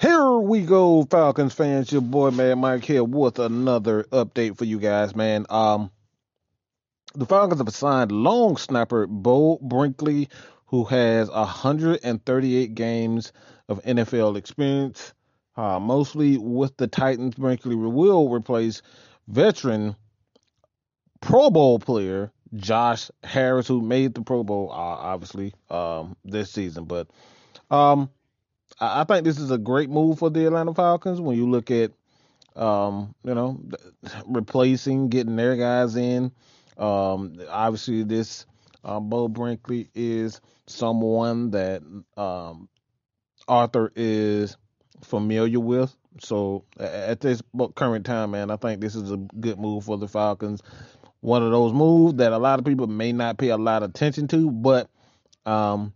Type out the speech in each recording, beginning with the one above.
Here we go, Falcons fans. Your boy Mad Mike here with another update for you guys, man. Um, the Falcons have signed long snapper Beau Brinkley, who has 138 games of NFL experience, uh, mostly with the Titans. Brinkley will replace veteran Pro Bowl player Josh Harris, who made the Pro Bowl, uh, obviously, um, this season. But um, I think this is a great move for the Atlanta Falcons when you look at, um, you know, replacing, getting their guys in. Um, obviously, this uh, Beau Brinkley is someone that um, Arthur is familiar with. So at this current time, man, I think this is a good move for the Falcons. One of those moves that a lot of people may not pay a lot of attention to, but um,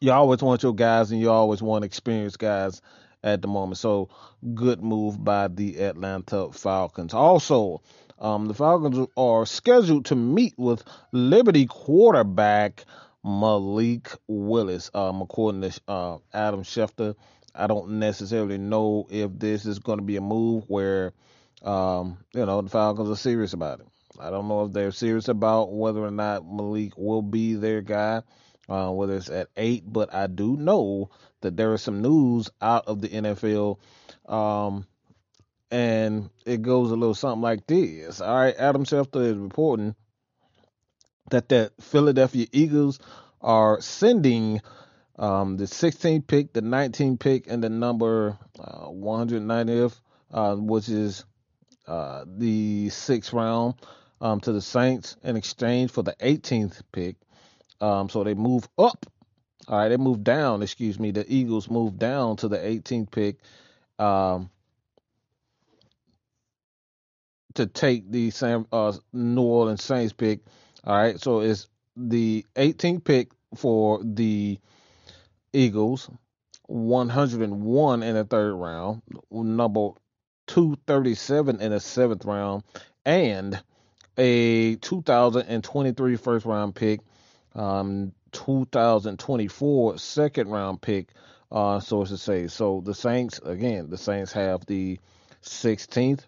you always want your guys and you always want experienced guys at the moment. So good move by the Atlanta Falcons. Also, um, the Falcons are scheduled to meet with Liberty quarterback Malik Willis. Um, according to uh, Adam Schefter, I don't necessarily know if this is going to be a move where um, you know the Falcons are serious about it. I don't know if they're serious about whether or not Malik will be their guy uh, whether it's at eight, but I do know that there is some news out of the NFL. Um, and it goes a little something like this. All right, Adam Schefter is reporting that the Philadelphia Eagles are sending um, the 16th pick, the 19th pick, and the number uh, 190th, uh, which is uh, the sixth round, um, to the Saints in exchange for the 18th pick. Um, so they move up. All right, they move down. Excuse me. The Eagles move down to the 18th pick um, to take the San uh, New Orleans Saints pick. All right, so it's the 18th pick for the Eagles, 101 in the third round, number 237 in the seventh round, and a 2023 first round pick um, 2024 second round pick, uh, sources say. So the Saints, again, the Saints have the 16th,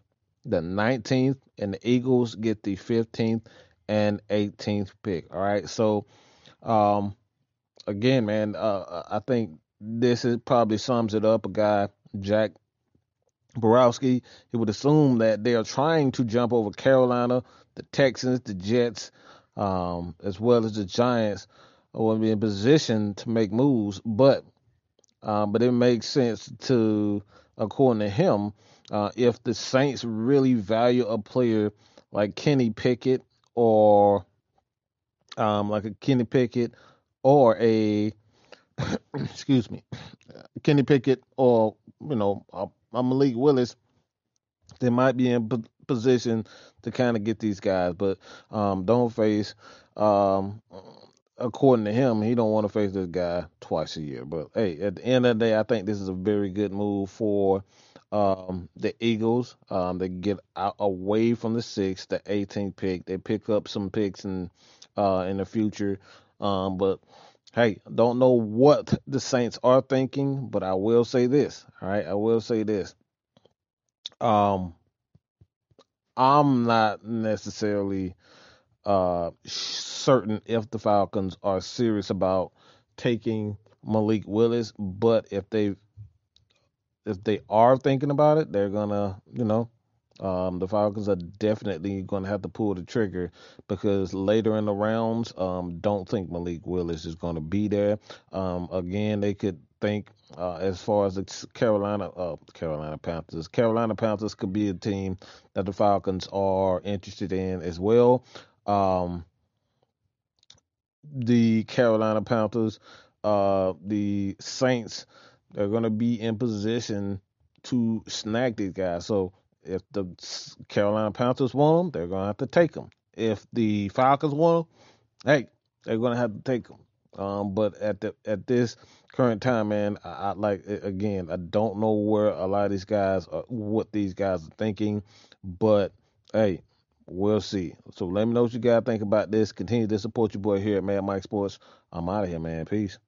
the 19th, and the Eagles get the 15th and 18th pick. All right. So, um, again, man, uh, I think this is probably sums it up. A guy, Jack Borowski, he would assume that they are trying to jump over Carolina, the Texans, the Jets, um, as well as the Giants will be in position to make moves, but um, but it makes sense to, according to him, uh, if the Saints really value a player like Kenny Pickett or um, like a Kenny Pickett or a excuse me, Kenny Pickett or you know a, a Malik Willis, they might be in position to kind of get these guys, but um, don't face. Um, according to him, he don't want to face this guy twice a year. But hey, at the end of the day, I think this is a very good move for um, the Eagles. Um, they get out away from the sixth, the 18th pick. They pick up some picks in uh, in the future. Um, but hey, don't know what the Saints are thinking, but I will say this. All right, I will say this. Um, I'm not necessarily uh, certain if the Falcons are serious about taking Malik Willis, but if they if they are thinking about it, they're gonna, you know, um, the Falcons are definitely going to have to pull the trigger because later in the rounds, um, don't think Malik Willis is going to be there. Um, again, they could think uh, as far as the Carolina uh, Carolina Panthers. Carolina Panthers could be a team that the Falcons are interested in as well. Um, the Carolina Panthers, uh, the Saints, they're going to be in position to snag these guys. So if the Carolina Panthers want them, they're going to have to take them. If the Falcons want them, hey, they're going to have to take them. Um, but at the at this current time, man, I, I, like again, I don't know where a lot of these guys, are, what these guys are thinking, but hey, we'll see. So let me know what you guys think about this. Continue to support your boy here at Mad Mike Sports. I'm out of here, man. Peace.